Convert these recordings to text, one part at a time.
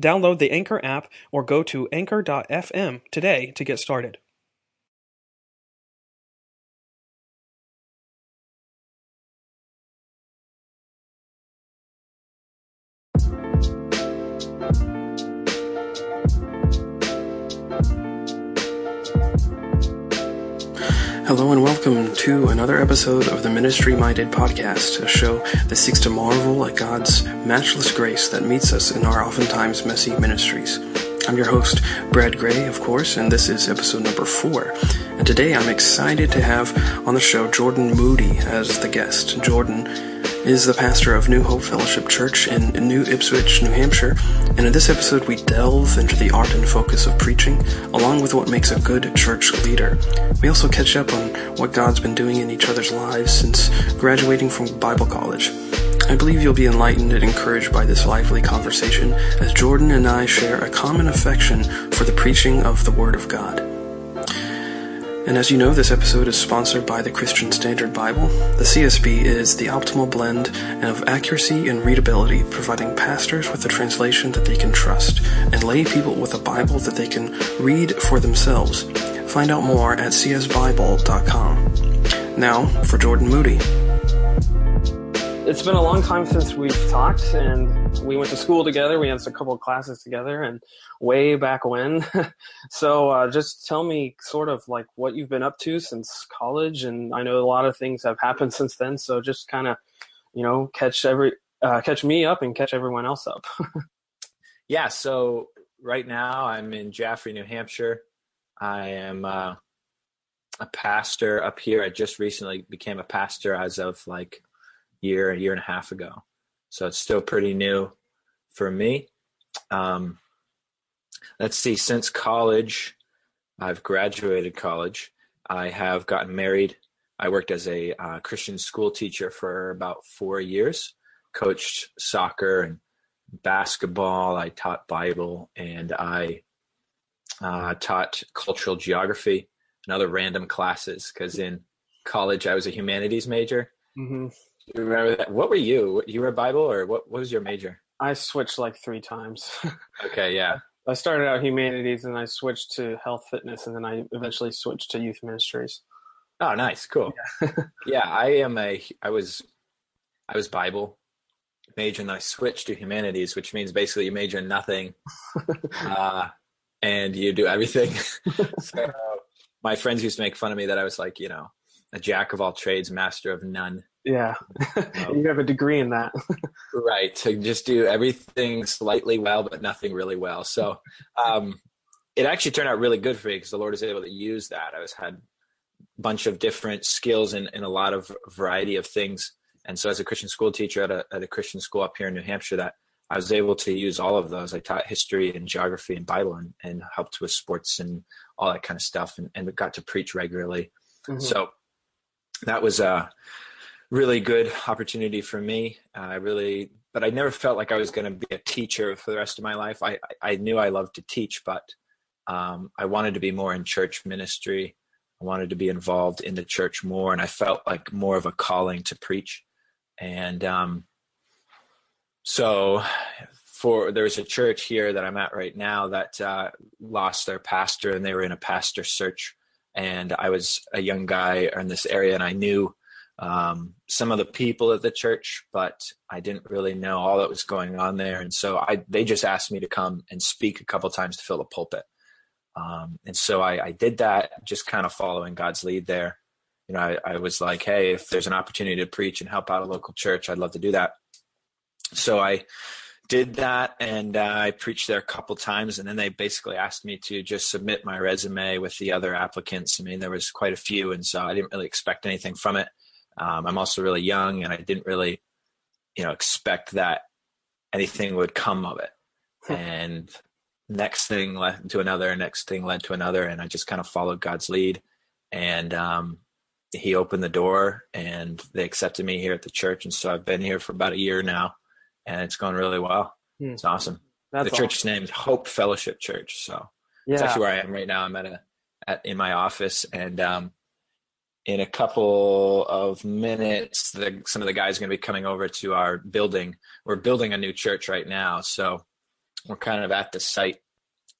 Download the Anchor app or go to anchor.fm today to get started. Hello and welcome to another episode of the Ministry Minded Podcast, a show that seeks to marvel at God's matchless grace that meets us in our oftentimes messy ministries. I'm your host, Brad Gray, of course, and this is episode number four. And today I'm excited to have on the show Jordan Moody as the guest. Jordan is the pastor of New Hope Fellowship Church in New Ipswich, New Hampshire, and in this episode we delve into the art and focus of preaching, along with what makes a good church leader. We also catch up on what God's been doing in each other's lives since graduating from Bible college. I believe you'll be enlightened and encouraged by this lively conversation as Jordan and I share a common affection for the preaching of the Word of God. And as you know, this episode is sponsored by the Christian Standard Bible. The CSB is the optimal blend of accuracy and readability, providing pastors with a translation that they can trust and lay people with a Bible that they can read for themselves. Find out more at csbible.com. Now for Jordan Moody. It's been a long time since we've talked, and we went to school together. We had a couple of classes together, and way back when. so, uh, just tell me sort of like what you've been up to since college, and I know a lot of things have happened since then. So, just kind of, you know, catch every uh, catch me up and catch everyone else up. yeah. So right now I'm in Jaffrey, New Hampshire. I am uh, a pastor up here. I just recently became a pastor as of like year, a year and a half ago. So it's still pretty new for me. Um, let's see, since college, I've graduated college. I have gotten married. I worked as a uh, Christian school teacher for about four years, coached soccer and basketball. I taught Bible and I uh, taught cultural geography and other random classes because in college I was a humanities major. Mm-hmm. You remember that? What were you? You were a Bible, or what? What was your major? I switched like three times. okay, yeah. I started out humanities, and I switched to health fitness, and then I eventually switched to youth ministries. Oh, nice, cool. Yeah, yeah I am a. I was, I was Bible major, and I switched to humanities, which means basically you major in nothing, uh, and you do everything. so my friends used to make fun of me that I was like, you know, a jack of all trades, master of none. Yeah. Um, you have a degree in that. right. To just do everything slightly well, but nothing really well. So um, it actually turned out really good for me because the Lord was able to use that. I was had a bunch of different skills in, in a lot of variety of things. And so as a Christian school teacher at a, at a Christian school up here in New Hampshire, that I was able to use all of those. I taught history and geography and Bible and, and helped with sports and all that kind of stuff and, and got to preach regularly. Mm-hmm. So that was uh really good opportunity for me. Uh, I really, but I never felt like I was going to be a teacher for the rest of my life. I, I knew I loved to teach, but um, I wanted to be more in church ministry. I wanted to be involved in the church more, and I felt like more of a calling to preach. And um, so, for there's a church here that I'm at right now that uh, lost their pastor, and they were in a pastor search. And I was a young guy in this area, and I knew um, some of the people at the church, but I didn't really know all that was going on there. And so I, they just asked me to come and speak a couple times to fill the pulpit. Um, and so I, I, did that, just kind of following God's lead there. you know, I, I was like, hey, if there's an opportunity to preach and help out a local church, I'd love to do that. So I did that and uh, I preached there a couple times and then they basically asked me to just submit my resume with the other applicants. I mean, there was quite a few and so I didn't really expect anything from it. Um, I'm also really young and I didn't really, you know, expect that anything would come of it. Hmm. and next thing led to another, next thing led to another. And I just kind of followed God's lead and um, he opened the door and they accepted me here at the church. And so I've been here for about a year now and it's going really well. Hmm. It's awesome. That's the church's awesome. name is Hope Fellowship Church. So yeah. that's actually where I am right now. I'm at a at in my office, and um, in a couple of minutes, the, some of the guys are going to be coming over to our building. We're building a new church right now, so we're kind of at the site.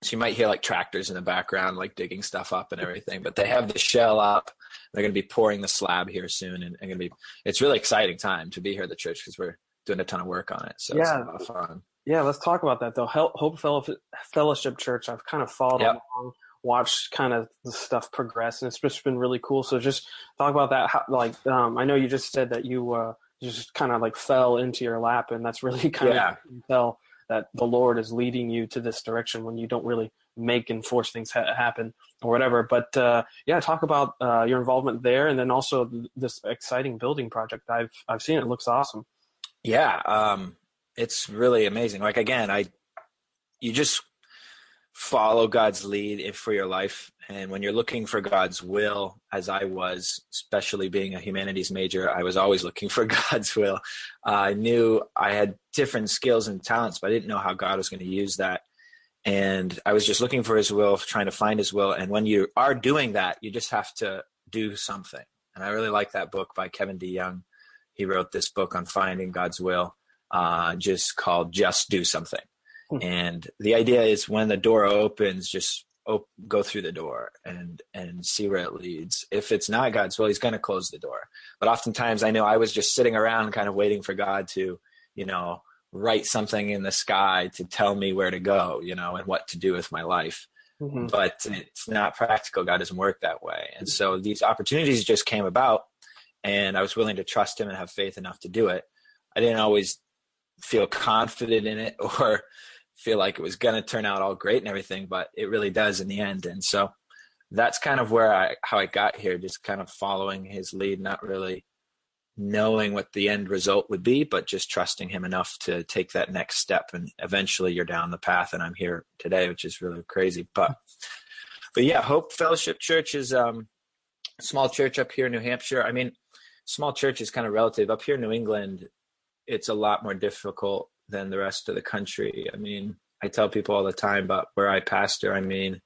So you might hear like tractors in the background, like digging stuff up and everything. But they have the shell up. They're going to be pouring the slab here soon, and, and going to be. It's really exciting time to be here at the church because we're doing a ton of work on it. So yeah. it's a lot of fun. Yeah, let's talk about that though. Hope Fellowship Church, I've kind of followed yep. along, watched kind of the stuff progress, and it's just been really cool. So just talk about that. How, like, um, I know you just said that you uh, just kind of like fell into your lap, and that's really kind yeah. of tell that the Lord is leading you to this direction when you don't really make and force things ha- happen or whatever. But uh, yeah, talk about uh, your involvement there, and then also this exciting building project. I've I've seen it. it looks awesome. Yeah, um, it's really amazing. Like again, I you just follow God's lead for your life, and when you're looking for God's will, as I was, especially being a humanities major, I was always looking for God's will. Uh, I knew I had different skills and talents, but I didn't know how God was going to use that. And I was just looking for His will, trying to find His will. And when you are doing that, you just have to do something. And I really like that book by Kevin DeYoung he wrote this book on finding God's will, uh, just called "Just Do Something." Mm-hmm. And the idea is when the door opens, just op- go through the door and and see where it leads. If it's not God's will, He's going to close the door. But oftentimes, I know I was just sitting around, kind of waiting for God to, you know, write something in the sky to tell me where to go, you know, and what to do with my life. Mm-hmm. But it's not practical. God doesn't work that way. And so these opportunities just came about and I was willing to trust him and have faith enough to do it. I didn't always feel confident in it or feel like it was going to turn out all great and everything, but it really does in the end. And so that's kind of where I how I got here, just kind of following his lead, not really knowing what the end result would be, but just trusting him enough to take that next step. And eventually you're down the path and I'm here today, which is really crazy. But but yeah, Hope Fellowship Church is um small church up here in New Hampshire. I mean, small church is kind of relative. Up here in New England, it's a lot more difficult than the rest of the country. I mean, I tell people all the time about where I pastor. I mean,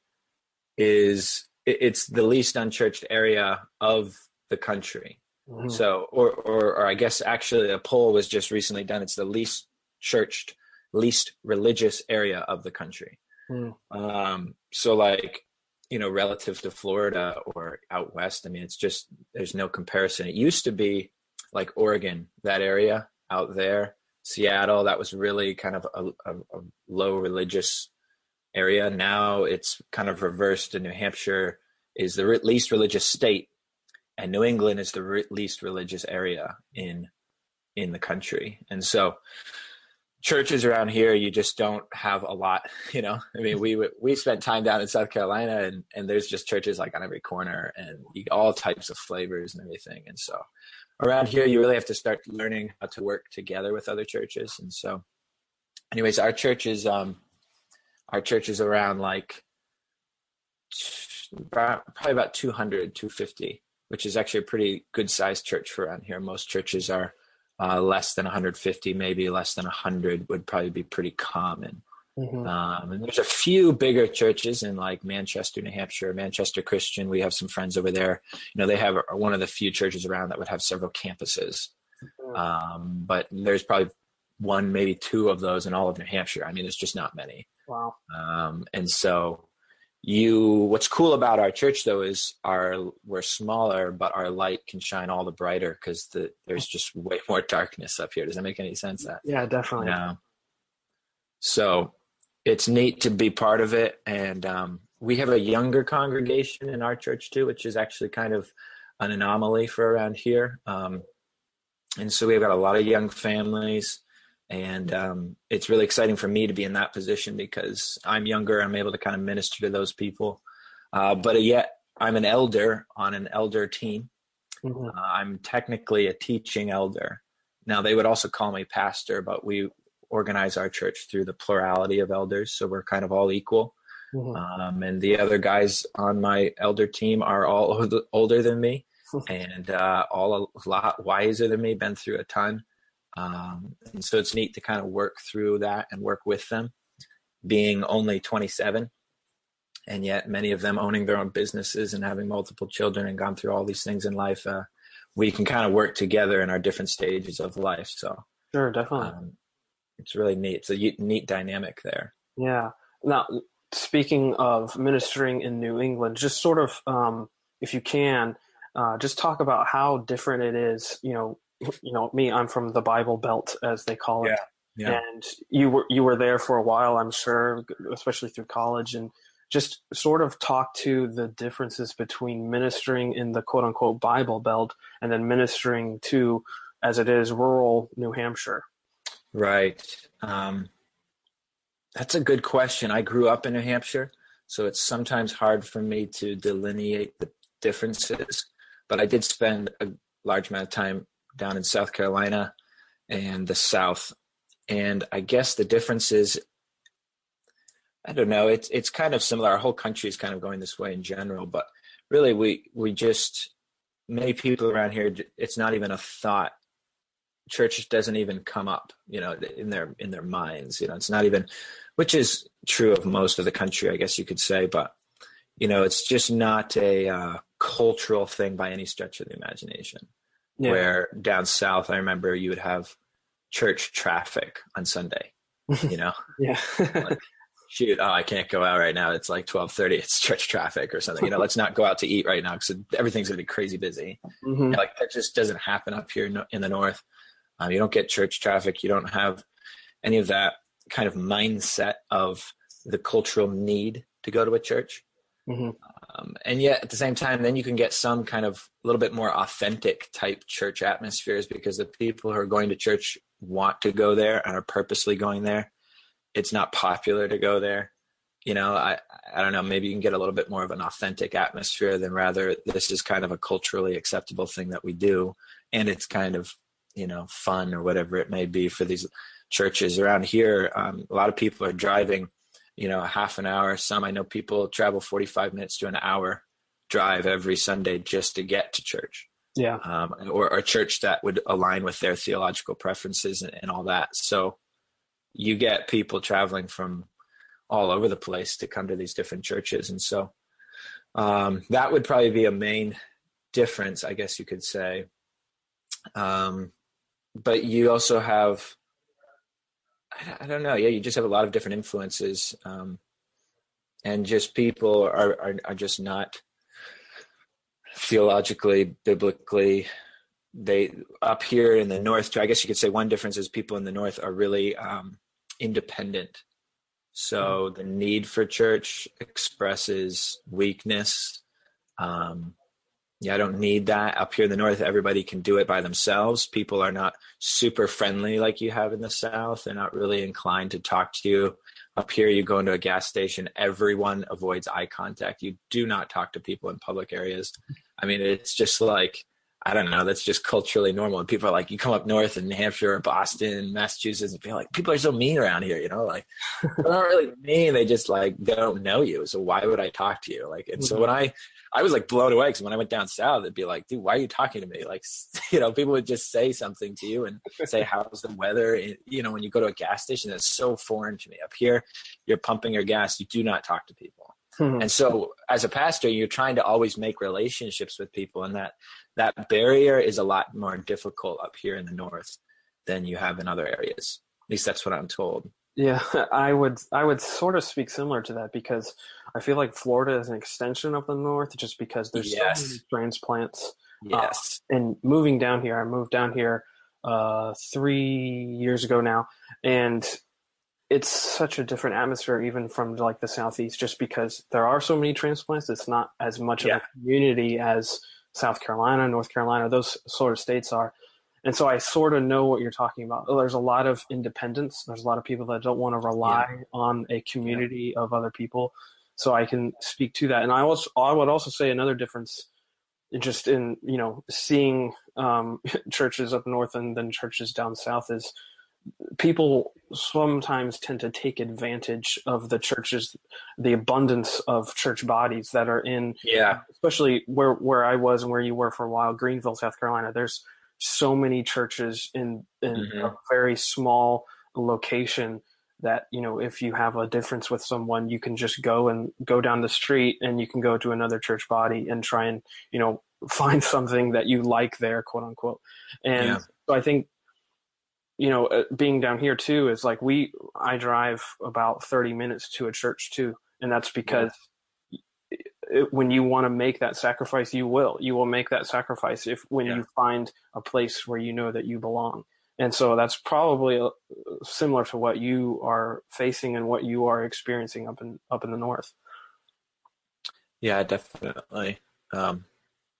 is it's the least unchurched area of the country. Mm-hmm. So, or, or, or I guess actually a poll was just recently done. It's the least churched, least religious area of the country. Mm. Um, so like you know, relative to Florida or out west. I mean, it's just there's no comparison. It used to be like Oregon, that area out there, Seattle. That was really kind of a, a, a low religious area. Now it's kind of reversed. In New Hampshire is the re- least religious state, and New England is the re- least religious area in in the country. And so churches around here you just don't have a lot you know i mean we we spent time down in south carolina and and there's just churches like on every corner and all types of flavors and everything and so around here you really have to start learning how to work together with other churches and so anyways our church is um our church is around like probably about 200 250 which is actually a pretty good sized church for around here most churches are uh, less than 150, maybe less than 100 would probably be pretty common. Mm-hmm. Um, and there's a few bigger churches in like Manchester, New Hampshire, Manchester Christian. We have some friends over there. You know, they have one of the few churches around that would have several campuses. Mm-hmm. Um, but there's probably one, maybe two of those in all of New Hampshire. I mean, there's just not many. Wow. Um, and so you what's cool about our church though is our we're smaller but our light can shine all the brighter because the there's just way more darkness up here does that make any sense that yeah definitely yeah so it's neat to be part of it and um, we have a younger congregation in our church too which is actually kind of an anomaly for around here. Um, and so we've got a lot of young families and um, it's really exciting for me to be in that position because I'm younger. I'm able to kind of minister to those people, uh, but yet I'm an elder on an elder team. Mm-hmm. Uh, I'm technically a teaching elder. Now they would also call me pastor, but we organize our church through the plurality of elders, so we're kind of all equal. Mm-hmm. Um, and the other guys on my elder team are all older than me, and uh, all a lot wiser than me. Been through a ton. Um, and so it's neat to kind of work through that and work with them, being only 27, and yet many of them owning their own businesses and having multiple children and gone through all these things in life. Uh, we can kind of work together in our different stages of life. So sure, definitely, um, it's really neat. It's a neat dynamic there. Yeah. Now, speaking of ministering in New England, just sort of, um, if you can, uh, just talk about how different it is, you know, you know me i'm from the bible belt as they call it yeah, yeah. and you were you were there for a while i'm sure especially through college and just sort of talk to the differences between ministering in the quote unquote bible belt and then ministering to as it is rural new hampshire right um, that's a good question i grew up in new hampshire so it's sometimes hard for me to delineate the differences but i did spend a large amount of time down in South Carolina and the South. And I guess the difference is, I don't know, it's it's kind of similar. Our whole country is kind of going this way in general, but really we we just many people around here it's not even a thought church doesn't even come up you know in their in their minds you know it's not even which is true of most of the country i guess you could say but you know it's just not a uh, cultural thing by any stretch of the imagination. Yeah. where down south i remember you would have church traffic on sunday you know? Yeah. Like, shoot oh i can't go out right now. It's like 12.30 it's church traffic or something. You know let's not go out to eat right now because everything's going to be crazy busy. Mm-hmm. you know, like that just doesn't happen up here in the north um, you don't get church traffic you don't have any of that kind of mindset of the cultural need to go to a church mm-hmm. Um, and yet at the same time, then you can get some kind of a little bit more authentic type church atmospheres because the people who are going to church want to go there and are purposely going there. It's not popular to go there. You know, I I don't know. Maybe you can get a little bit more of an authentic atmosphere than rather this is kind of a culturally acceptable thing that we do, and it's kind of you know fun or whatever it may be for these churches around here. Um, a lot of people are driving you know, a half an hour. Some I know people travel 45 minutes to an hour drive every Sunday just to get to church. Yeah. Um, or, or a church that would align with their theological preferences and, and all that. So you get people traveling from all over the place to come to these different churches. And so um, that would probably be a main difference, I guess you could say. Um, but you also have I don't know. Yeah, you just have a lot of different influences, um, and just people are, are are just not theologically, biblically. They up here in the north. I guess you could say one difference is people in the north are really um, independent. So the need for church expresses weakness. Um, yeah, I don't need that. Up here in the north, everybody can do it by themselves. People are not super friendly like you have in the south. They're not really inclined to talk to you. Up here, you go into a gas station, everyone avoids eye contact. You do not talk to people in public areas. I mean, it's just like, I don't know, that's just culturally normal. And people are like, you come up north in New Hampshire or Boston, Massachusetts, and feel like, people are so mean around here, you know, like, they're not really mean. They just like, don't know you. So why would I talk to you? Like, and so when I, I was like blown away because when I went down south, it'd be like, dude, why are you talking to me? Like, you know, people would just say something to you and say, how's the weather? And, you know, when you go to a gas station, that's so foreign to me. Up here, you're pumping your gas, you do not talk to people. Mm-hmm. And so as a pastor, you're trying to always make relationships with people and that, that barrier is a lot more difficult up here in the North than you have in other areas. At least that's what I'm told. Yeah, I would I would sort of speak similar to that because I feel like Florida is an extension of the north just because there's yes. so many transplants. Uh, yes. Uh, and moving down here, I moved down here uh, three years ago now, and it's such a different atmosphere even from like the southeast just because there are so many transplants. It's not as much yeah. of a community as South Carolina, North Carolina, those sort of states are. And so I sort of know what you're talking about. There's a lot of independence. There's a lot of people that don't want to rely yeah. on a community yeah. of other people. So I can speak to that. And I also I would also say another difference just in you know seeing um, churches up north and then churches down south is people sometimes tend to take advantage of the churches the abundance of church bodies that are in yeah especially where where i was and where you were for a while greenville south carolina there's so many churches in in mm-hmm. a very small location that you know if you have a difference with someone you can just go and go down the street and you can go to another church body and try and you know find something that you like there quote unquote and yeah. so i think you know, uh, being down here too is like we, I drive about 30 minutes to a church too. And that's because it, when you want to make that sacrifice, you will, you will make that sacrifice if, when yeah. you find a place where you know that you belong. And so that's probably uh, similar to what you are facing and what you are experiencing up in, up in the North. Yeah, definitely. Um,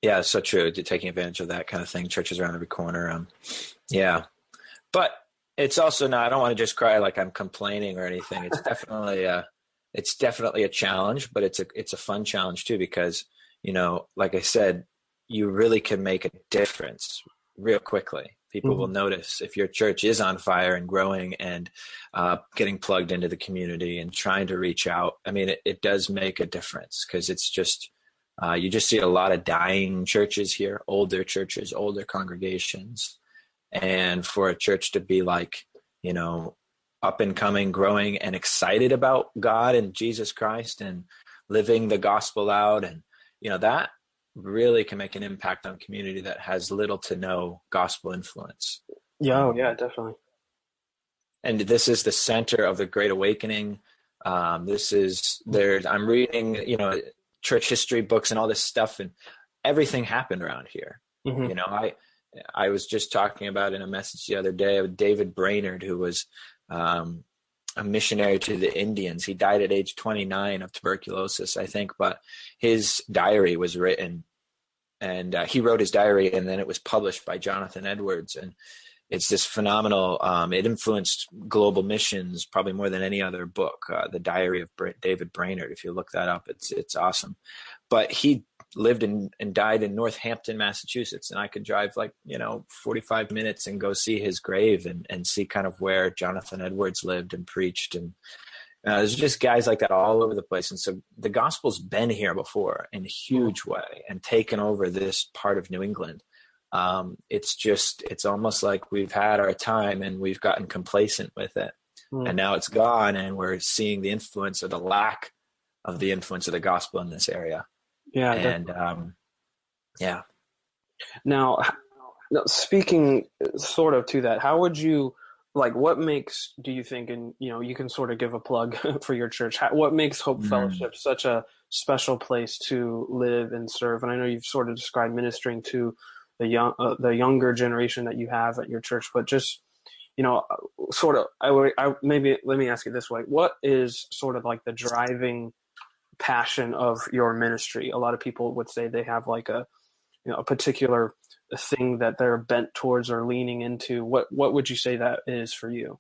yeah, it's so true. Taking advantage of that kind of thing. Churches around every corner. Um, yeah, but it's also not. I don't want to just cry like I'm complaining or anything. It's definitely a, it's definitely a challenge, but it's a it's a fun challenge too because you know, like I said, you really can make a difference real quickly. People mm-hmm. will notice if your church is on fire and growing and uh, getting plugged into the community and trying to reach out. I mean, it, it does make a difference because it's just uh, you just see a lot of dying churches here, older churches, older congregations and for a church to be like you know up and coming growing and excited about god and jesus christ and living the gospel out and you know that really can make an impact on community that has little to no gospel influence. Yeah. Oh, yeah definitely. And this is the center of the great awakening. Um, this is there i'm reading you know church history books and all this stuff and everything happened around here. Mm-hmm. you know i I was just talking about in a message the other day with David Brainerd, who was um, a missionary to the Indians. He died at age 29 of tuberculosis, I think, but his diary was written and uh, he wrote his diary and then it was published by Jonathan Edwards. And it's this phenomenal, um, it influenced global missions probably more than any other book, uh, The Diary of David Brainerd. If you look that up, it's, it's awesome. But he lived in and died in Northampton, Massachusetts, and I could drive like you know 45 minutes and go see his grave and and see kind of where Jonathan Edwards lived and preached and. Uh, there's just guys like that all over the place, and so the gospel's been here before in a huge way and taken over this part of New England. Um, it's just it's almost like we've had our time and we've gotten complacent with it, mm. and now it's gone, and we're seeing the influence or the lack of the influence of the gospel in this area. Yeah. And um, yeah. Now, speaking sort of to that, how would you like what makes do you think and you know you can sort of give a plug for your church how, what makes hope mm. fellowship such a special place to live and serve and i know you've sort of described ministering to the young uh, the younger generation that you have at your church but just you know sort of I, I maybe let me ask you this way what is sort of like the driving passion of your ministry. A lot of people would say they have like a you know a particular thing that they're bent towards or leaning into. What what would you say that is for you?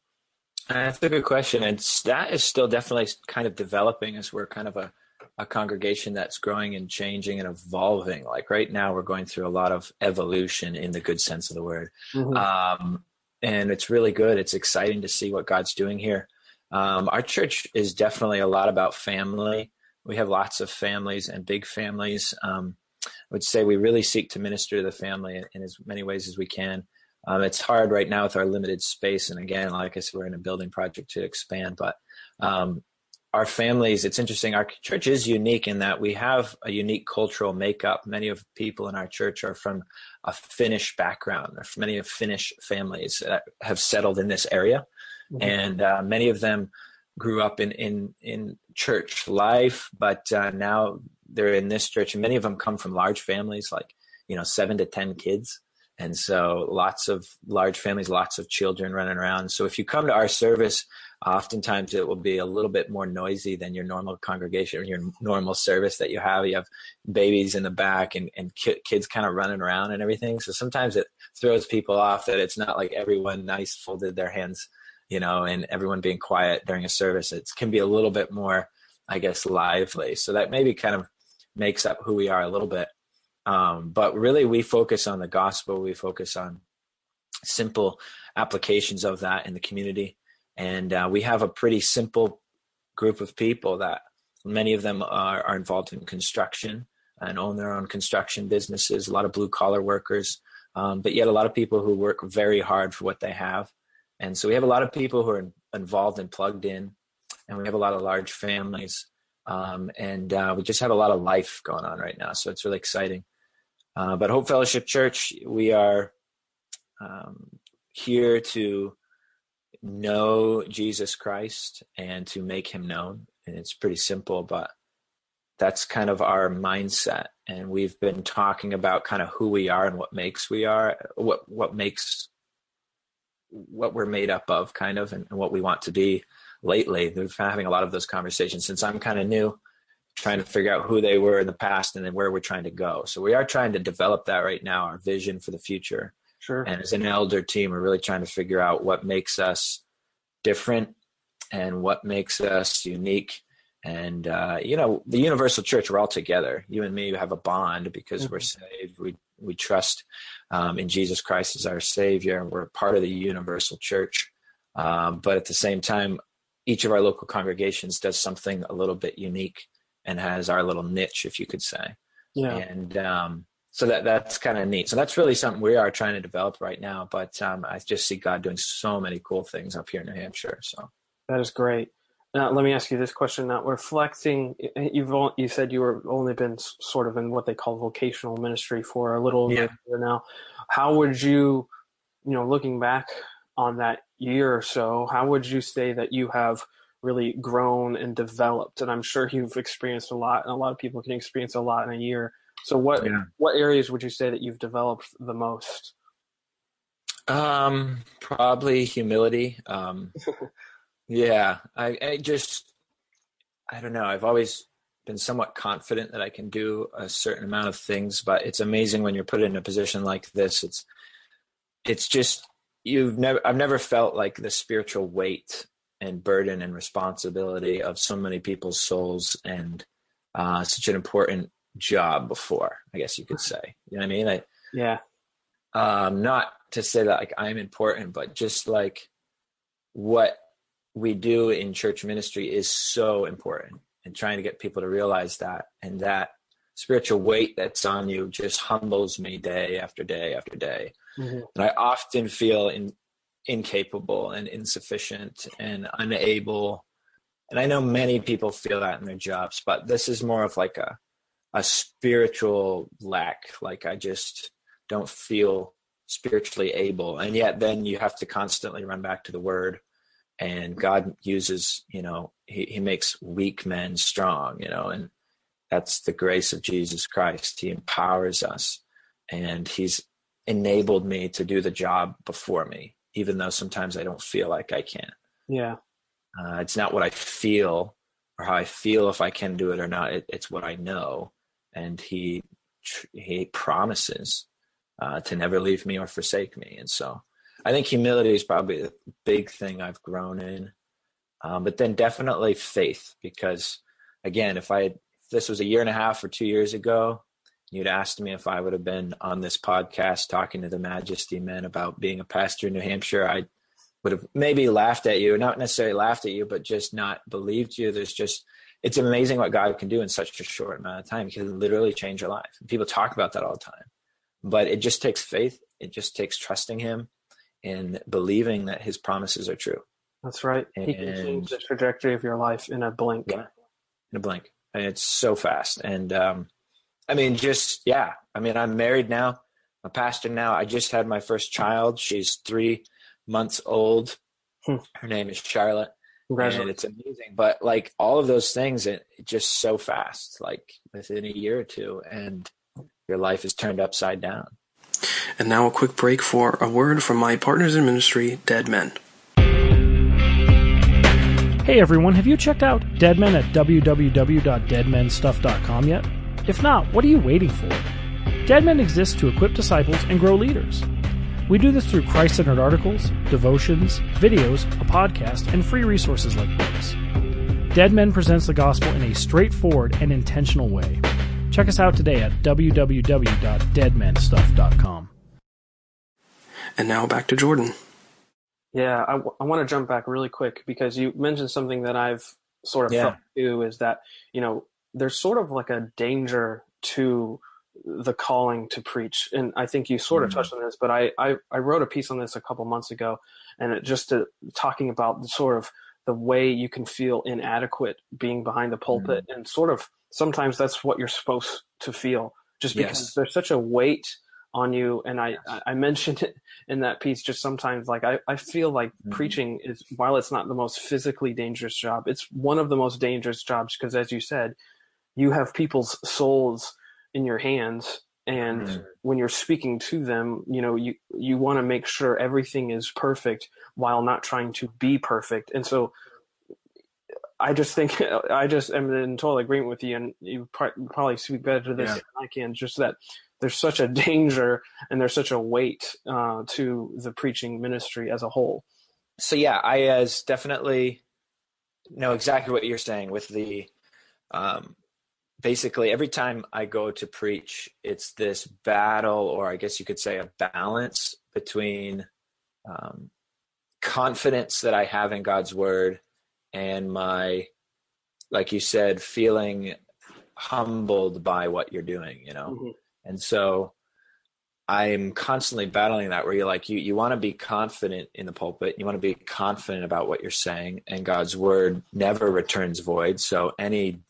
That's a good question. and that is still definitely kind of developing as we're kind of a a congregation that's growing and changing and evolving. Like right now, we're going through a lot of evolution in the good sense of the word. Mm-hmm. Um, and it's really good. It's exciting to see what God's doing here. Um, our church is definitely a lot about family we have lots of families and big families. Um, I would say we really seek to minister to the family in, as many ways as we can. Um, it's hard right now with our limited space, and again, like I said, we're in a building project to expand. But um, our families, it's interesting. Our church is unique in that we have a unique cultural makeup. Many of people in our church are from a Finnish background. Many of Finnish families that have settled in this area, mm-hmm. and uh, many of them grew up in in in church life, but uh, now they're in this church, and many of them come from large families, like you know seven to ten kids, And so lots of large families, lots of children running around. So if you come to our service, oftentimes it will be a little bit more noisy than your normal congregation or your normal service that you have. You have babies in the back and, and ki- kids kind of running around and everything. So sometimes it throws people off that it's not like everyone nice folded their hands, you know, and everyone being quiet during a service. It can be a little bit more, I guess, lively. So that maybe kind of makes up who we are a little bit. Um, but really, we focus on the gospel. We focus on simple applications of that in the community. And uh, we have a pretty simple group of people that many of them are, are involved in construction and own their own construction businesses, a lot of blue collar workers, um, but yet a lot of people who work very hard for what they have. And so we have a lot of people who are involved and plugged in, and we have a lot of large families. Um, and uh, we just have a lot of life going on right now. So it's really exciting. Uh, but Hope Fellowship Church, we are um, here to know Jesus Christ and to make him known. And it's pretty simple, but that's kind of our mindset. And we've been talking about kind of who we are and what makes we are, what what makes what we're made up of, kind of, and, and what we want to be lately. We've been having a lot of those conversations since I'm kind of new trying to figure out who they were in the past and then where we're trying to go. So we are trying to develop that right now, our vision for the future. Sure. And as an elder team, we're really trying to figure out what makes us different and what makes us unique. And uh, you know, the universal church, we're all together. You and me have a bond because mm-hmm. we're saved. We we trust um, in Jesus Christ as our Savior, and we're part of the universal church. Um, but at the same time, each of our local congregations does something a little bit unique and has our little niche, if you could say. Yeah. And um, so that that's kind of neat. So that's really something we are trying to develop right now. But um, I just see God doing so many cool things up here in New Hampshire. So that is great. Now, let me ask you this question. Now, reflecting, you've you said you were only been sort of in what they call vocational ministry for a little yeah. bit now. How would you, you know, looking back on that year or so, how would you say that you have really grown and developed. And I'm sure you've experienced a lot, and a lot of people can experience a lot in a year. So, what yeah. what areas would you say that you've developed the most? Um, probably humility. Um, yeah, I, I just, I don't know. I've always been somewhat confident that I can do a certain amount of things, but it's amazing when you're put in a position like this. It's, it's just you've never. I've never felt like the spiritual weight and burden and responsibility of so many people's souls and uh, such an important job before, I guess you could say. You know what I mean? I, yeah. Um, not to say that like I'm important, but just like what we do in church ministry is so important and trying to get people to realize that and that spiritual weight that's on you just humbles me day after day after day. Mm-hmm. And I often feel in incapable and insufficient and unable. And I know many people feel that in their jobs, but this is more of like a a spiritual lack. Like I just don't feel spiritually able. And yet then you have to constantly run back to the word and God uses, you know, he, he makes weak men strong, you know, and that's the grace of Jesus Christ. He empowers us and he's enabled me to do the job before me even though sometimes I don't feel like I can. Yeah. Uh, it's not what I feel or how I feel if I can do it or not. It, it's what I know. And he, he promises uh, to never leave me or forsake me. And so I think humility is probably the big thing I've grown in. Um, but then definitely faith, because again, if I had, if this was a year and a half or two years ago, you'd asked me if I would have been on this podcast talking to the Ministry Minded about being a pastor in New Hampshire, I would have maybe laughed at you, not necessarily laughed at you, but just not believed you. There's just, it's amazing what God can do in such a short amount of time. He can literally change your life. People talk about that all the time, but it just takes faith. It just takes trusting Him and believing that His promises are true. That's right. And, he can change the trajectory of your life in a blink. Yeah, in a blink. And it's so fast. And um, I mean, just yeah. I mean, I'm married now. I'm a pastor now. I just had my first child. She's three months old. Hmm. Her name is Charlotte. And it's amazing. But like all of those things, it, it just so fast, like within a year or two, and your life is turned upside down. And now a quick break for a word from my partners in ministry, Dead Men. Hey everyone, have you checked out Dead Men at www.deadmenstuff.com yet? If not, what are you waiting for? Dead Men exists to equip disciples and grow leaders. We do this through Christ centered articles, devotions, videos, a podcast, and free resources like books. Dead Men presents the gospel in a straightforward and intentional way. Check us out today at www.deadmenstuff.com. And now back to Jordan. Yeah, I, w- I want to jump back really quick because you mentioned something that I've sort of Yeah. felt too is that, you know, there's sort of like a danger to the calling to preach. And I think you sort of Mhm. touched on this, but I, I, I wrote a piece on this a couple months ago and it just to, talking about the sort of the way you can feel inadequate being behind the pulpit and sort of sometimes that's what you're supposed to feel just because Yes. there's such a weight on you and I, I I mentioned it in that piece just sometimes like I, I feel like Mhm. preaching is while it's not the most physically dangerous job it's one of the most dangerous jobs because as you said you have people's souls in your hands and Mhm. when you're speaking to them you know you you want to make sure everything is perfect while not trying to be perfect and so I just think I just am in total agreement with you, and you probably speak better to this Yeah. than I can. Just that there's such a danger and there's such a weight uh, to the preaching ministry as a whole. so yeah, I as definitely know exactly what you're saying with the um, basically every time I go to preach, it's this battle, or I guess you could say a balance between um, confidence that I have in God's word and my, like you said, feeling humbled by what you're doing, you know? Mhm. And so I'm constantly battling that where you're like, you, you want to be confident in the pulpit. You want to be confident about what you're saying and God's word never returns void. So any,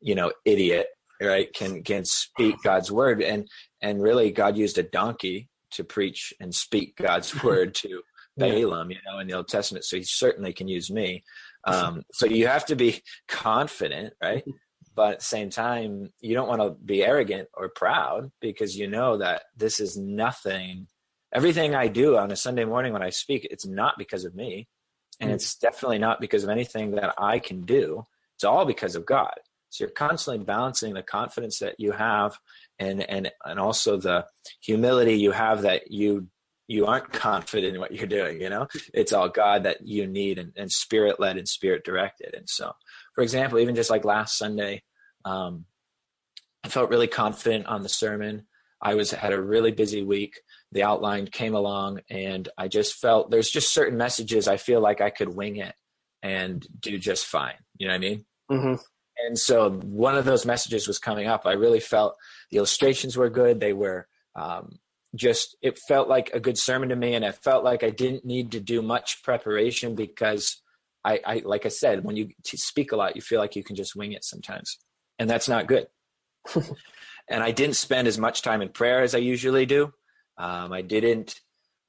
you know, idiot, right, can, can speak God's word. And, and really God used a donkey to preach and speak God's word to Balaam, you know, in the Old Testament. So he certainly can use me. Um, so you have to be confident, right? But at the same time, you don't want to be arrogant or proud because you know that this is nothing. Everything I do on a Sunday morning when I speak, it's not because of me. And Mm. it's definitely not because of anything that I can do. It's all because of God. So you're constantly balancing the confidence that you have and and and also the humility you have that you you aren't confident in what you're doing, you know? It's all God that you need and, and spirit led and spirit directed. And so for example, even just like last Sunday, um, I felt really confident on the sermon. I was had a really busy week. The outline came along, and I just felt there's just certain messages I feel like I could wing it and do just fine. You know what I mean? hmm And so one of those messages was coming up. I really felt the illustrations were good. They were um, just, it felt like a good sermon to me. And I felt like I didn't need to do much preparation because I, I like I said, when you speak a lot, you feel like you can just wing it sometimes. And that's not good. and I didn't spend as much time in prayer as I usually do. Um, I didn't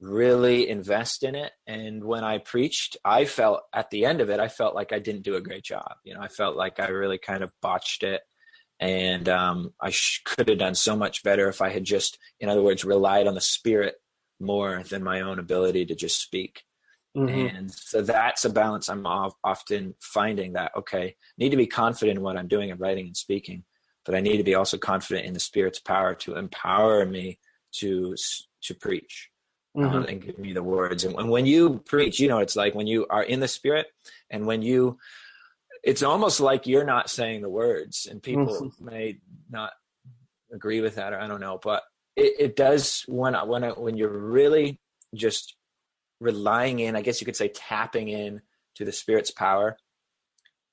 really invest in it. And when I preached, I felt at the end of it, I felt like I didn't do a great job. You know, I felt like I really kind of botched it. And um, I sh- could have done so much better if I had just, in other words, relied on the Spirit more than my own ability to just speak. hmm And so that's a balance I'm of- often finding that, okay, need to be confident in what I'm doing and writing and speaking, but I need to be also confident in the Spirit's power to empower me to to preach hmm um, and give me the words. And when, when you preach, you know, it's like when you are in the Spirit and when you, it's almost like you're not saying the words, and people may not agree with that, or I don't know, but it, it does when I- when when you're really just relying in, I guess you could say, tapping in to the Spirit's power.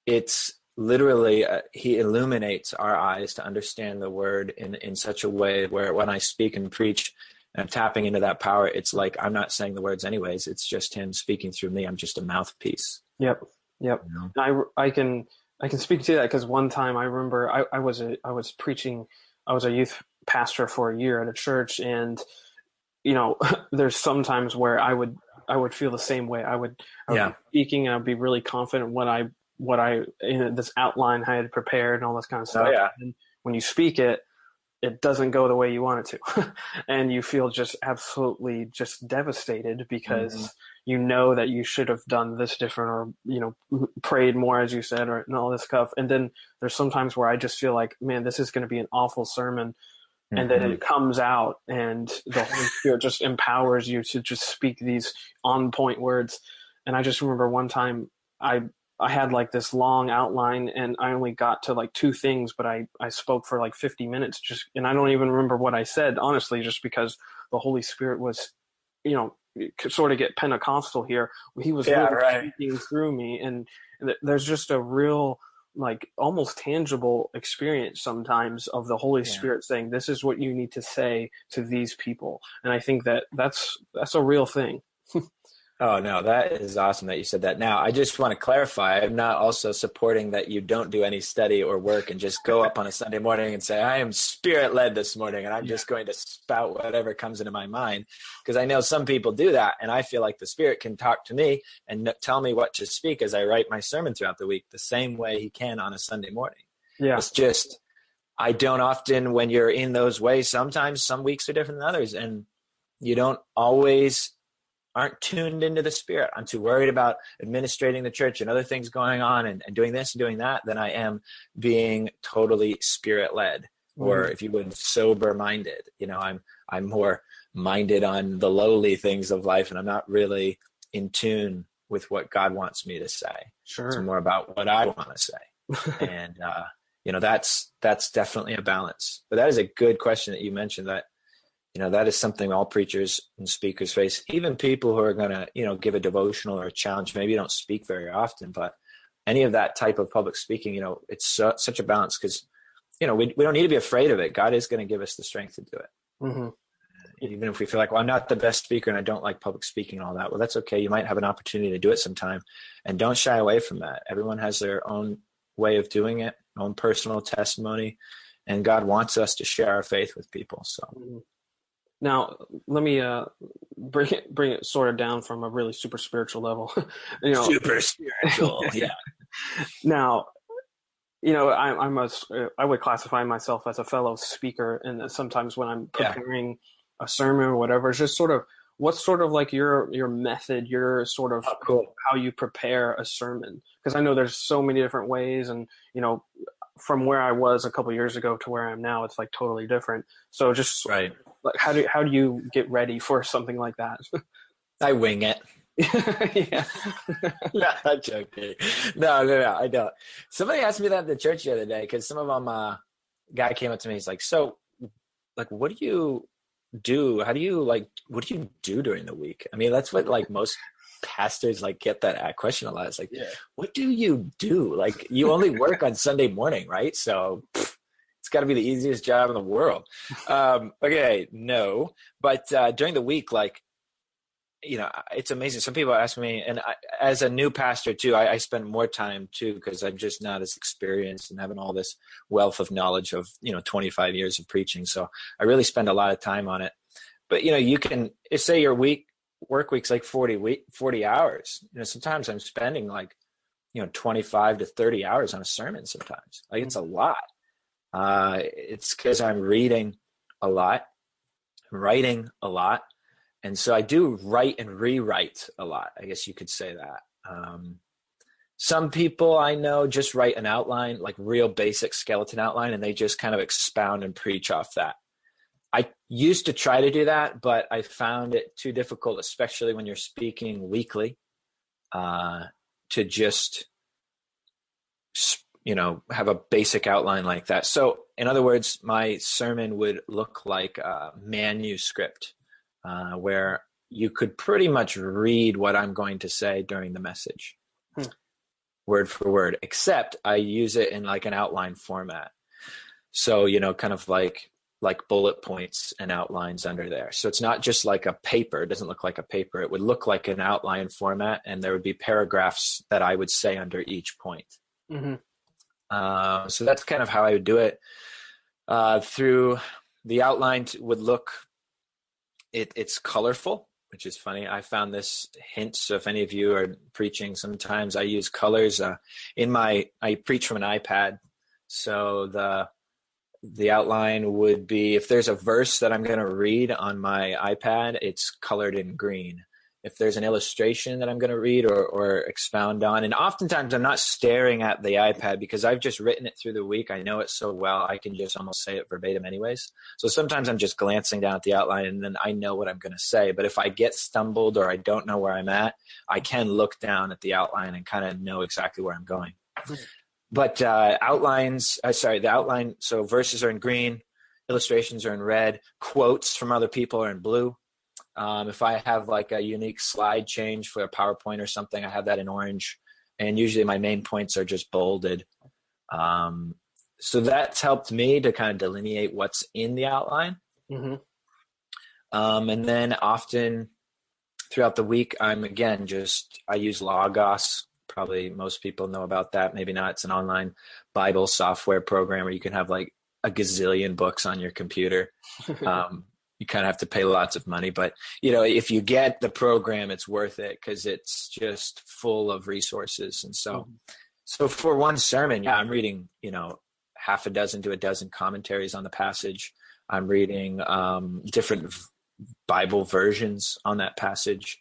It's literally uh, he illuminates our eyes to understand the word in in such a way where when I speak and preach I'm tapping into that power, it's like I'm not saying the words anyways. It's just him speaking through me. I'm just a mouthpiece. Yep. Yep. You know? I, I can I can speak to that because one time I remember I, I was a I was preaching I was a youth pastor for a year at a church and you know there's sometimes where I would I would feel the same way I would, I would Yeah. be speaking and I'd be really confident what I what I in this outline I had prepared and all this kind of oh, stuff Oh, yeah. and when you speak it it doesn't go the way you want it to and you feel just absolutely just devastated because mm-hmm. you know that you should have done this different or you know prayed more as you said or and all this stuff and then there's sometimes where i just feel like man this is going to be an awful sermon mm-hmm. and then it comes out and the holy spirit just empowers you to just speak these on point words and i just remember one time i I had like this long outline and I only got to like two things, but I, I spoke for like 50 minutes just, and I don't even remember what I said, honestly, just because the Holy Spirit was, you know, sort of get Pentecostal here. He was yeah, really right. speaking through me and there's just a real, like almost tangible experience sometimes of the Holy yeah. Spirit saying, this is what you need to say to these people. And I think that that's, that's a real thing. Oh no, that is awesome that you said that. Now, I just want to clarify, I'm not also supporting that you don't do any study or work and just go up on a Sunday morning and say, I am spirit led this morning and I'm just going to spout whatever comes into my mind. Because I know some people do that and I feel like the spirit can talk to me and tell me what to speak as I write my sermon throughout the week, the same way he can on a Sunday morning. Yeah. It's just, I don't often, when you're in those ways, sometimes some weeks are different than others and you don't always aren't tuned into the spirit. I'm too worried about administrating the church and other things going on and, and doing this and doing that than I am being totally spirit led or if you would sober minded. You know, I'm I'm more minded on the lowly things of life and I'm not really in tune with what God wants me to say. Sure. It's more about what I want to say. and uh, you know, that's that's definitely a balance. But that is a good question that you mentioned that you know that is something all preachers and speakers face. Even people who are going to you know give a devotional or a challenge maybe you don't speak very often but any of that type of public speaking you know it's su- such a balance because you know we, we don't need to be afraid of it. God is going to give us the strength to do it. Mm-hmm. even if we feel like well i'm not the best speaker and i don't like public speaking and all that well that's okay. You might have an opportunity to do it sometime. And don't shy away from that. Everyone has their own way of doing it own personal testimony and god wants us to share our faith with people so. Mm-hmm. Now, let me uh, bring it bring it sort of down from a really super spiritual level. you know, super spiritual, yeah. now, you know, I, I'm a I would classify myself as a fellow speaker, and sometimes when I'm preparing yeah. a sermon or whatever, it's just sort of what's sort of like your your method, your sort of oh, cool. how you prepare a sermon. Because I know there's so many different ways, and you know, from where I was a couple years ago to where I am now, it's like totally different. So just right like how do how do you get ready for something like that? I wing it. yeah. no, I'm joking. No, no, no, I don't. Somebody asked me that at the church the other day because some of them, uh, guy came up to me. He's like, "So, like, what do you do? How do you like? What do you do during the week? I mean, that's what like most pastors like get that question a lot. It's like, yeah. what do you do? Like, you only work on Sunday morning, right? So." Pff, it's got to be the easiest job in the world. Um, okay, no, but uh, during the week, like you know, it's amazing. Some people ask me, and I, as a new pastor too, I, I spend more time too because I'm just not as experienced and having all this wealth of knowledge of you know 25 years of preaching. So I really spend a lot of time on it. But you know, you can say your week work week's like 40 week 40 hours. You know, sometimes I'm spending like you know 25 to 30 hours on a sermon. Sometimes like it's a lot. Uh, it's because I'm reading a lot, writing a lot, and so I do write and rewrite a lot. I guess you could say that. Um, some people I know just write an outline, like real basic skeleton outline, and they just kind of expound and preach off that. I used to try to do that, but I found it too difficult, especially when you're speaking weekly, uh, to just you know have a basic outline like that. So in other words my sermon would look like a manuscript uh, where you could pretty much read what i'm going to say during the message. Hmm. word for word except i use it in like an outline format. So you know kind of like like bullet points and outlines under there so it's not just like a paper it doesn't look like a paper it would look like an outline format and there would be paragraphs that i would say under each point mm-hmm. Uh, so that's kind of how I would do it. Uh, through the outline would look, it, it's colorful, which is funny. I found this hint. So if any of you are preaching, sometimes I use colors uh, in my. I preach from an iPad, so the the outline would be if there's a verse that I'm going to read on my iPad, it's colored in green. If there's an illustration that I'm going to read or, or expound on, and oftentimes I'm not staring at the iPad because I've just written it through the week. I know it so well, I can just almost say it verbatim, anyways. So sometimes I'm just glancing down at the outline and then I know what I'm going to say. But if I get stumbled or I don't know where I'm at, I can look down at the outline and kind of know exactly where I'm going but uh, outlines uh, sorry the outline so verses are in green illustrations are in red quotes from other people are in blue. Um, if i have like a unique slide change for a powerpoint or something i have that in orange and usually my main points are just bolded. Um, so that's helped me to kind of delineate what's in the outline. Mm-hmm. um, and then often throughout the week i'm again just i use logos probably most people know about that. Maybe not. It's an online Bible software program where you can have like a gazillion books on your computer. Um, you kind of have to pay lots of money, but you know, if you get the program, it's worth it because it's just full of resources. And so, mm-hmm. so for one sermon, yeah, I'm reading, you know, half a dozen to a dozen commentaries on the passage. I'm reading um, different Bible versions on that passage.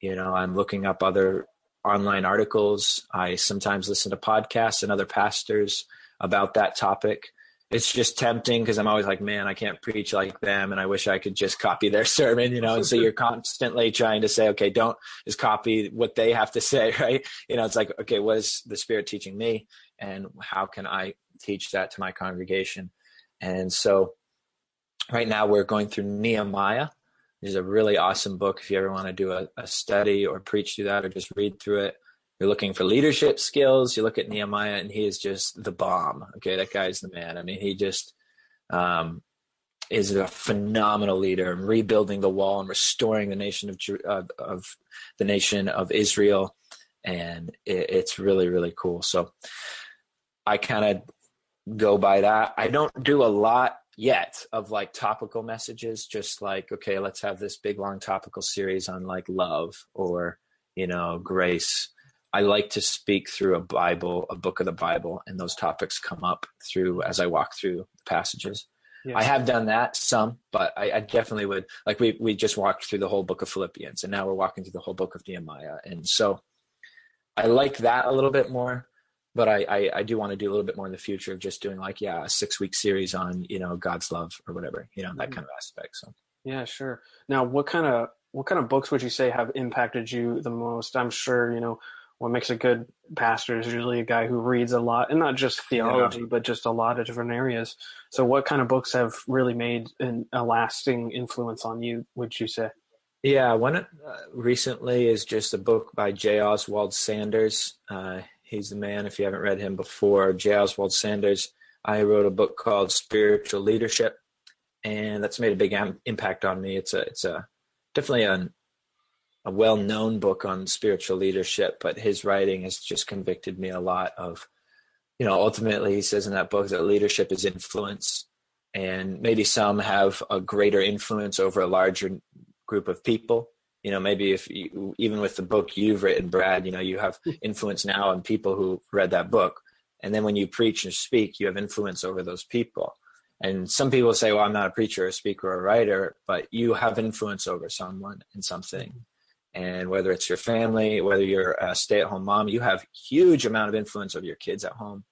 You know, I'm looking up other online articles. I sometimes listen to podcasts and other pastors about that topic. It's just tempting because I'm always like, man, I can't preach like them, and I wish I could just copy their sermon, you know. And so you're constantly trying to say, okay, don't just copy what they have to say, right? You know, it's like, okay, what is the Spirit teaching me, and how can I teach that to my congregation? And so, right now we're going through Nehemiah, is a really awesome book if you ever want to do a, a study or preach through that or just read through it. You're looking for leadership skills. You look at Nehemiah, and he is just the bomb. Okay, that guy's the man. I mean, he just um, is a phenomenal leader in rebuilding the wall and restoring the nation of of, of the nation of Israel, and it, it's really really cool. So I kind of go by that. I don't do a lot yet of like topical messages just like okay let's have this big long topical series on like love or you know grace. I like to speak through a bible a book of the bible and those topics come up through as i walk through the passages. Yes. i have done that some but I, I, definitely would like we we just walked through the whole book of philippians and now we're walking through the whole book of nehemiah and so i like that a little bit more but I, I, I do want to do a little bit more in the future of just doing like yeah a six week series on you know God's love or whatever you know that mm-hmm. kind of aspect. So yeah, sure. Now, what kind of what kind of books would you say have impacted you the most? I'm sure you know what makes a good pastor is usually a guy who reads a lot and not just theology yeah. but just a lot of different areas so what kind of books have really made an, a lasting influence on you would you say yeah one uh, recently is just a book by j oswald sanders uh, He's the man. If you haven't read him before, J. Oswald Sanders. I wrote a book called Spiritual Leadership, and that's made a big am- impact on me. It's a it's a definitely a a well known book on spiritual leadership, but his writing has just convicted me a lot of, you know, ultimately he says in that book that leadership is influence, and maybe some have a greater influence over a larger group of people you know maybe if you, even with the book you've written brad you know you have influence now on people who read that book. And then when you preach and speak you have influence over those people. And some people say well i'm not a preacher a speaker or a writer but you have influence over someone and something. And whether it's your family whether you're a stay-at-home mom you have huge amount of influence over your kids at home.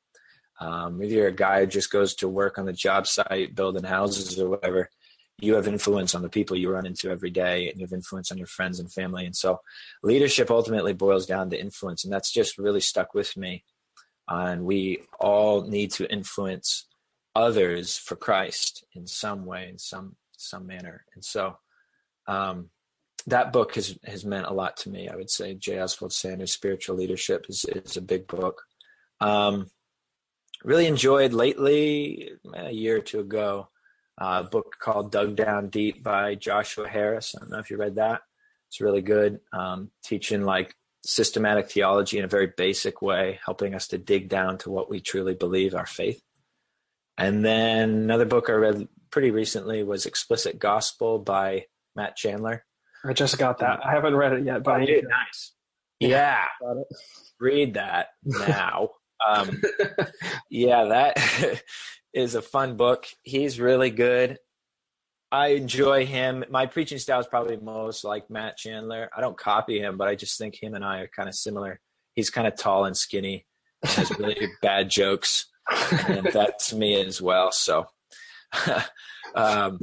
Um, if you're a guy who just goes to work on the job site building houses or whatever you have influence on the people you run into every day and you have influence on your friends and family. And so leadership ultimately boils down to influence and that's just really stuck with me. And we all need to influence others for christ in some way in some some manner. And so um, that book has has meant a lot to me. I would say j. Oswald sanders spiritual leadership is, is a big book. Um, really enjoyed lately a year or two ago uh, a book called Dug Down Deep by Joshua Harris. I don't know if you read that. It's really good, um, teaching like systematic theology in a very basic way, helping us to dig down to what we truly believe, our faith. And then another book I read pretty recently was Explicit Gospel by Matt Chandler. I just got that. I haven't read it yet, but oh, dude, nice. Yeah, yeah. read that now. um, yeah, that is a fun book. He's really good. I enjoy him. My preaching style is probably most like Matt Chandler. I don't copy him, but I just think him and I are kind of similar. He's kind of tall and skinny, has really bad jokes, and that's me as well. So um,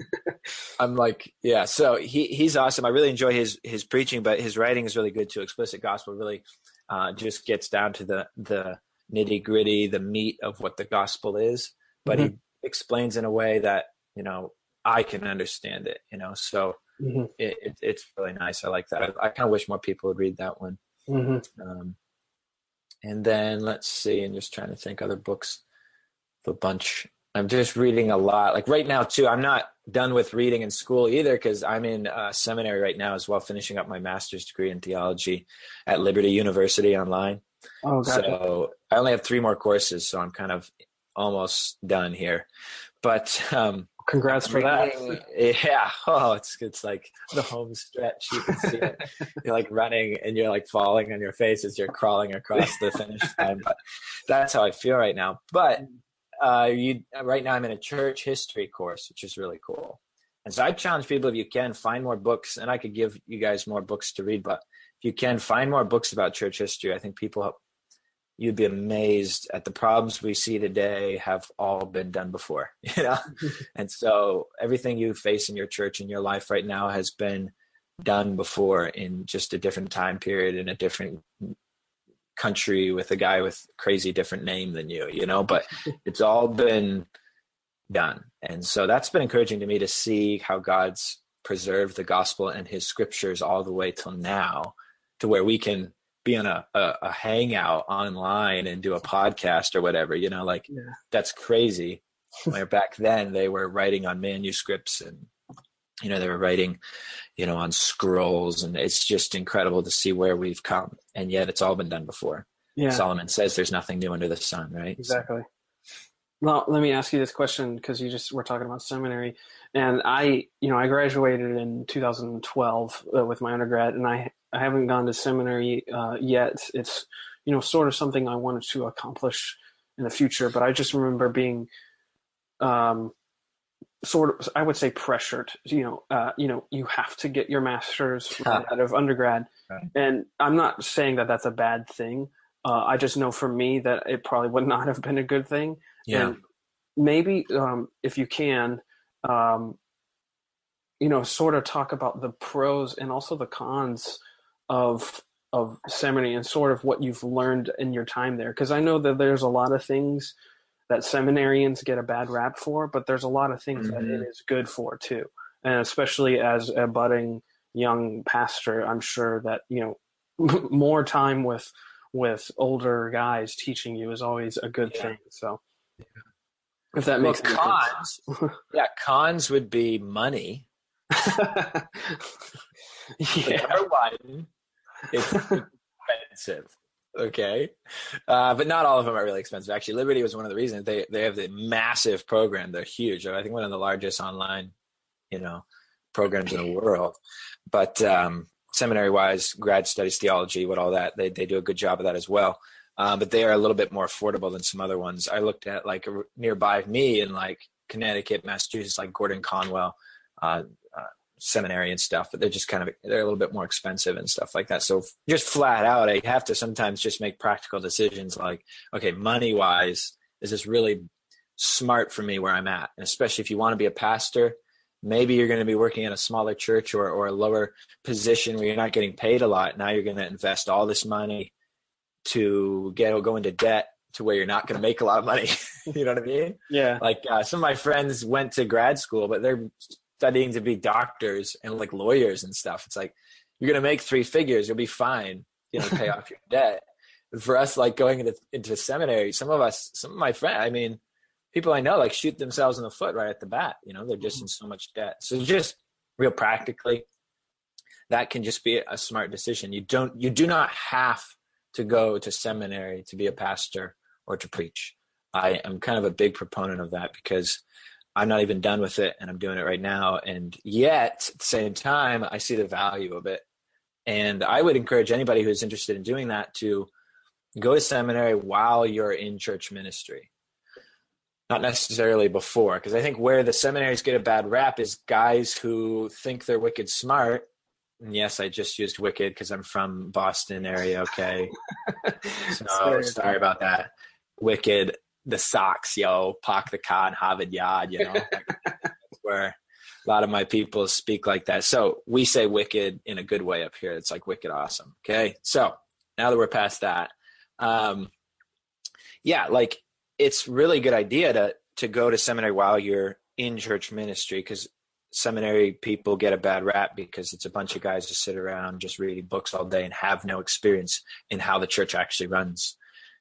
I'm like, yeah. So he he's awesome. I really enjoy his his preaching, but his writing is really good too. Explicit gospel really uh, just gets down to the the nitty gritty, the meat of what the gospel is. But mm-hmm. he explains in a way that you know I can understand it. You know, so mm-hmm. it, it, it's really nice. I like that. I, I kind of wish more people would read that one. Mm-hmm. Um, and then let's see, and just trying to think other books. The bunch I'm just reading a lot. Like right now, too, I'm not done with reading in school either because I'm in uh, seminary right now as well, finishing up my master's degree in theology at Liberty University online. Oh, gotcha. So I only have three more courses, so I'm kind of almost done here. But um, congrats for that. Yeah. Oh, it's it's like the home stretch. You can see it. you're like running and you're like falling on your face as you're crawling across the finish line. But that's how I feel right now. But uh, you right now I'm in a church history course, which is really cool. And so I challenge people if you can find more books, and I could give you guys more books to read, but if you can find more books about church history, I think people you'd be amazed at the problems we see today have all been done before, you know. and so everything you face in your church in your life right now has been done before in just a different time period in a different country with a guy with crazy different name than you, you know, but it's all been done. And so that's been encouraging to me to see how God's preserved the gospel and his scriptures all the way till now to where we can be on a, a, a hangout online and do a podcast or whatever, you know, like yeah. that's crazy. Where back then they were writing on manuscripts and you know they were writing you know on scrolls and it's just incredible to see where we've come and yet it's all been done before yeah solomon says there's nothing new under the sun right exactly well let me ask you this question because you just were talking about seminary and i you know i graduated in 2012 uh, with my undergrad and i i haven't gone to seminary uh, yet it's you know sort of something i wanted to accomplish in the future but i just remember being um sort of I would say pressured. You know, uh, you know, you have to get your master's right out of undergrad, right. and I'm not saying that that's a bad thing. Uh, I just know for me that it probably would not have been a good thing. Yeah. And maybe um, if you can, um, you know, sort of talk about the pros and also the cons of of seminary and sort of what you've learned in your time there. Because I know that there's a lot of things that seminarians get a bad rap for, but there's a lot of things mm-hmm. that it is good for too. And especially as a budding young pastor, I'm sure that, you know, more time with with older guys teaching you is always a good yeah. thing. So if that well, makes cons, yeah, cons would be money. yeah. It's expensive. Okay, uh, but not all of them are really expensive. Actually, Liberty was one of the reasons they they have the massive program. They're huge. I think one of the largest online, you know, programs in the world. But um, seminary wise, grad studies, theology, what all that they they do a good job of that as well. Um, but they are a little bit more affordable than some other ones. I looked at like nearby me in like Connecticut, Massachusetts, like Gordon Conwell, uh, seminary and stuff, but they're just kind of they're a little bit more expensive and stuff like that. So just flat out, I have to sometimes just make practical decisions like, okay, money wise, is this really smart for me where I'm at? And especially if you want to be a pastor, maybe you're going to be working in a smaller church or, or a lower position where you're not getting paid a lot. Now you're going to invest all this money to get go into debt to where you're not going to make a lot of money. you know what I mean? Yeah. Like uh, some of my friends went to grad school, but they're studying to be doctors and like lawyers and stuff. It's like you're gonna make three figures, you'll be fine, you know, pay off your debt. For us, like going into into seminary, some of us, some of my friends, I mean, people I know, like shoot themselves in the foot right at the bat. You know, they're just mm-hmm. in so much debt. So just real practically, that can just be a smart decision. You don't, you do not have to go to seminary to be a pastor or to preach. I am kind of a big proponent of that because I'm not even done with it and I'm doing it right now. And yet, at the same time, I see the value of it. And I would encourage anybody who's interested in doing that to go to seminary while you're in church ministry. not necessarily before. Because I think where the seminaries get a bad rap is guys who think they're wicked smart. And yes, I just used wicked because I'm from Boston area. Okay, so sorry, sorry about that. Wicked, the Sox, yo, park the car and Harvard Yard. You know, that's where a lot of my people speak like that. So we say wicked in a good way up here. It's like wicked awesome. Okay, so now that we're past that, um, yeah, like it's really good idea to to go to seminary while you're in church ministry because seminary people get a bad rap because it's a bunch of guys who sit around just reading books all day and have no experience in how the church actually runs.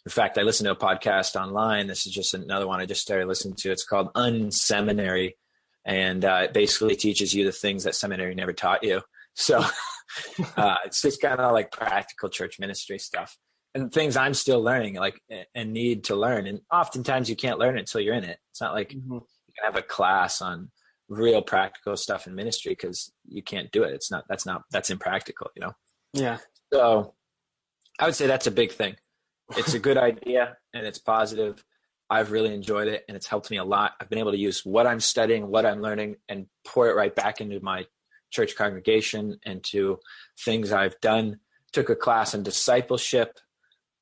In fact, I listened to a podcast online. This is just another one I just started listening to. It's called Unseminary, and uh, it basically teaches you the things that seminary never taught you. So uh, it's just kind of like practical church ministry stuff and things I'm still learning, like and need to learn. And oftentimes you can't learn it until you're in it. It's not like mm-hmm. you can have a class on real practical stuff in ministry because you can't do it. It's not that's not that's impractical, you know. Yeah. So I would say that's a big thing. It's a good idea and it's positive. I've really enjoyed it and it's helped me a lot. I've been able to use what I'm studying, what I'm learning, and pour it right back into my church congregation and to things I've done. Took a class in discipleship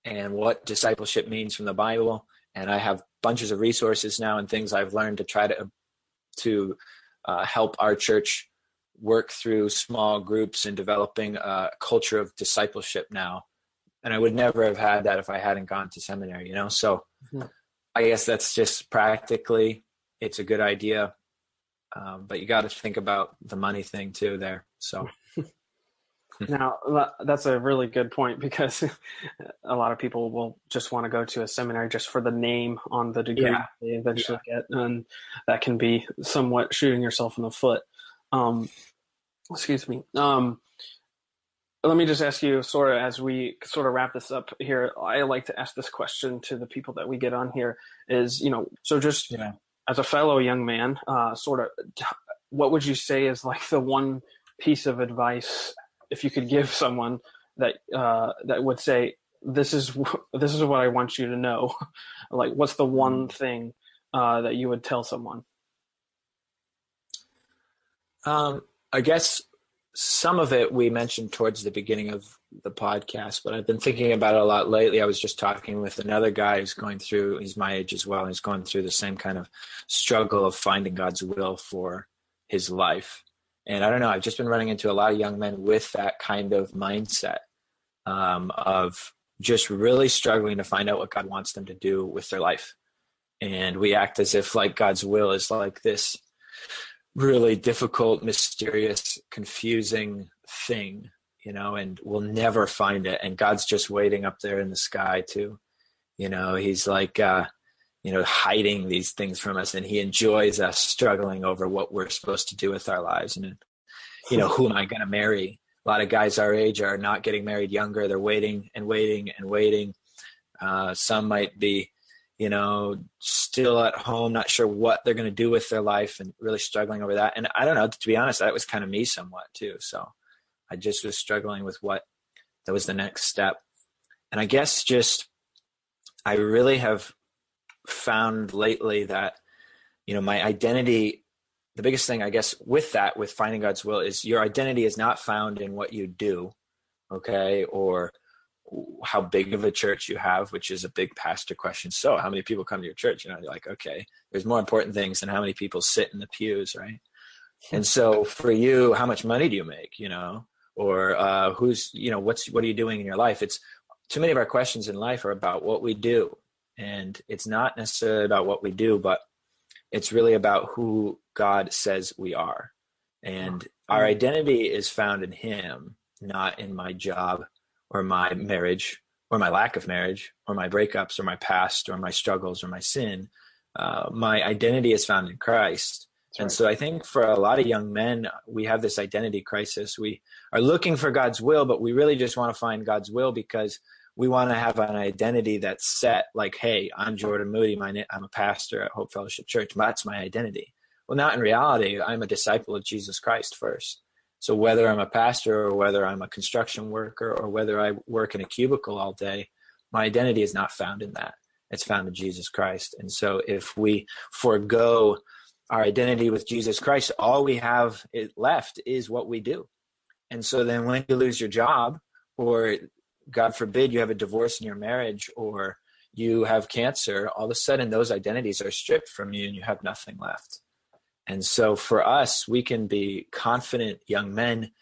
and what discipleship means from the Bible. And I have bunches of resources now and things I've learned to try to to uh, help our church work through small groups and developing a culture of discipleship now. And I would never have had that if I hadn't gone to seminary, you know. So mm-hmm. I guess that's just practically it's a good idea, um, but you got to think about the money thing too there. So now that's a really good point because a lot of people will just want to go to a seminary just for the name on the degree yeah. they eventually yeah. get and that can be somewhat shooting yourself in the foot um, excuse me um, let me just ask you sort of as we sort of wrap this up here i like to ask this question to the people that we get on here is you know so just yeah. as a fellow young man uh, sort of what would you say is like the one piece of advice if you could give someone that uh, that would say this is this is what I want you to know, like what's the one thing uh, that you would tell someone? Um, I guess some of it we mentioned towards the beginning of the podcast, but I've been thinking about it a lot lately. I was just talking with another guy who's going through, he's my age as well, and he's going through the same kind of struggle of finding God's will for his life. And I don't know, I've just been running into a lot of young men with that kind of mindset um, of just really struggling to find out what God wants them to do with their life. And we act as if like God's will is like this really difficult, mysterious, confusing thing, you know, and we'll never find it. And God's just waiting up there in the sky too. you know, he's like, uh, you know hiding these things from us and he enjoys us struggling over what we're supposed to do with our lives and you know who am i going to marry a lot of guys our age are not getting married younger they're waiting and waiting and waiting uh, some might be you know still at home not sure what they're going to do with their life and really struggling over that. And i don't know to be honest that was kind of me somewhat too. So i just was struggling with what that was the next step. And i guess just i really have found lately that you know my identity the biggest thing i guess with that with finding god's will is your identity is not found in what you do okay or how big of a church you have which is a big pastor question. So how many people come to your church? You know you're like okay there's more important things than how many people sit in the pews right? And so for you how much money do you make you know? Or uh, who's you know what's what are you doing in your life? It's too many of our questions in life are about what we do. And it's not necessarily about what we do, but it's really about who God says we are. And our identity is found in Him, not in my job or my marriage or my lack of marriage or my breakups or my past or my struggles or my sin. Uh, my identity is found in Christ. And so I think for a lot of young men, we have this identity crisis. We are looking for God's will, but we really just want to find God's will because we want to have an identity that's set like hey i'm jordan moody my, i'm a pastor at hope fellowship church that's my identity well not in reality i'm a disciple of jesus christ first so whether i'm a pastor or whether i'm a construction worker or whether i work in a cubicle all day my identity is not found in that It's found in Jesus Christ. And so if we forego our identity with Jesus Christ, all we have left is what we do. And so then when you lose your job, or God forbid you have a divorce in your marriage, or you have cancer, all of a sudden those identities are stripped from you and you have nothing left. And so for us, we can be confident young men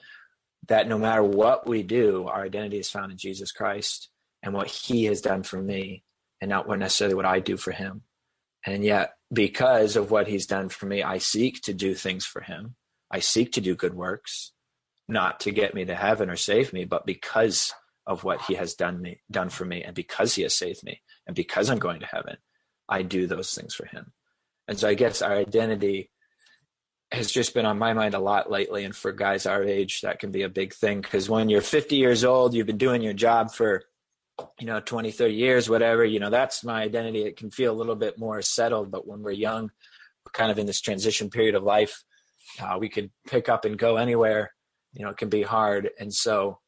that no matter what we do, our identity is found in Jesus Christ and what he has done for me and not what necessarily what I do for him. And yet, because of what he's done for me, I seek to do things for him. I seek to do good works, not to get me to heaven or save me, but because of what he has done me done for me and because he has saved me and because I'm going to heaven, I do those things for him. And so I guess our identity has just been on my mind a lot lately. And for guys our age, that can be a big thing because when you're 50 years old, you've been doing your job for, you know, 20, 30 years, whatever, you know, that's my identity. It can feel a little bit more settled. But when we're young, we're kind of in this transition period of life, uh, we could pick up and go anywhere. You know, it can be hard. And so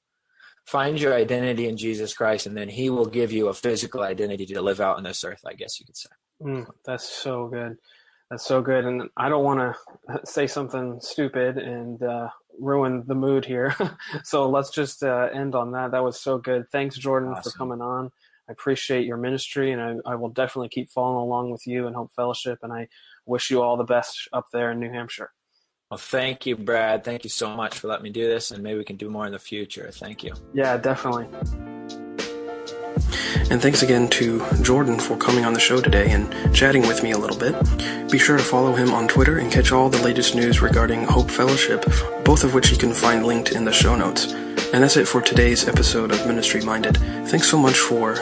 find your identity in Jesus Christ, and then He will give you a physical identity to live out on this earth, I guess you could say. Mm, that's so good. That's so good. And I don't want to say something stupid and uh, ruin the mood here. so let's just uh, end on that. That was so good. Thanks, Jordan, awesome. for coming on. I appreciate your ministry, and I, I, will definitely keep following along with you and Hope Fellowship. And I wish you all the best up there in New Hampshire. Well, thank you, Brad. Thank you so much for letting me do this, and maybe we can do more in the future. Thank you. Yeah, definitely. And thanks again to Jordan for coming on the show today and chatting with me a little bit. Be sure to follow him on Twitter and catch all the latest news regarding Hope Fellowship, both of which you can find linked in the show notes. And that's it for today's episode of Ministry Minded. Thanks so much for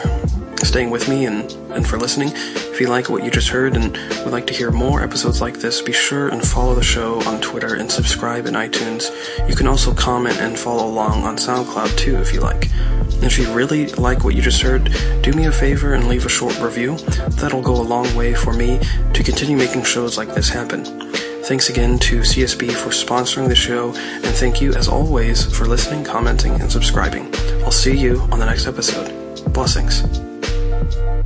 staying with me and, and for listening. If you like what you just heard and would like to hear more episodes like this, be sure and follow the show on Twitter and subscribe in iTunes. You can also comment and follow along on SoundCloud too if you like. If you really like what you just heard, do me a favor and leave a short review. That'll go a long way for me to continue making shows like this happen. Thanks again to CSB for sponsoring the show, and thank you as always for listening, commenting, and subscribing. I'll see you on the next episode. Blessings. Thank you.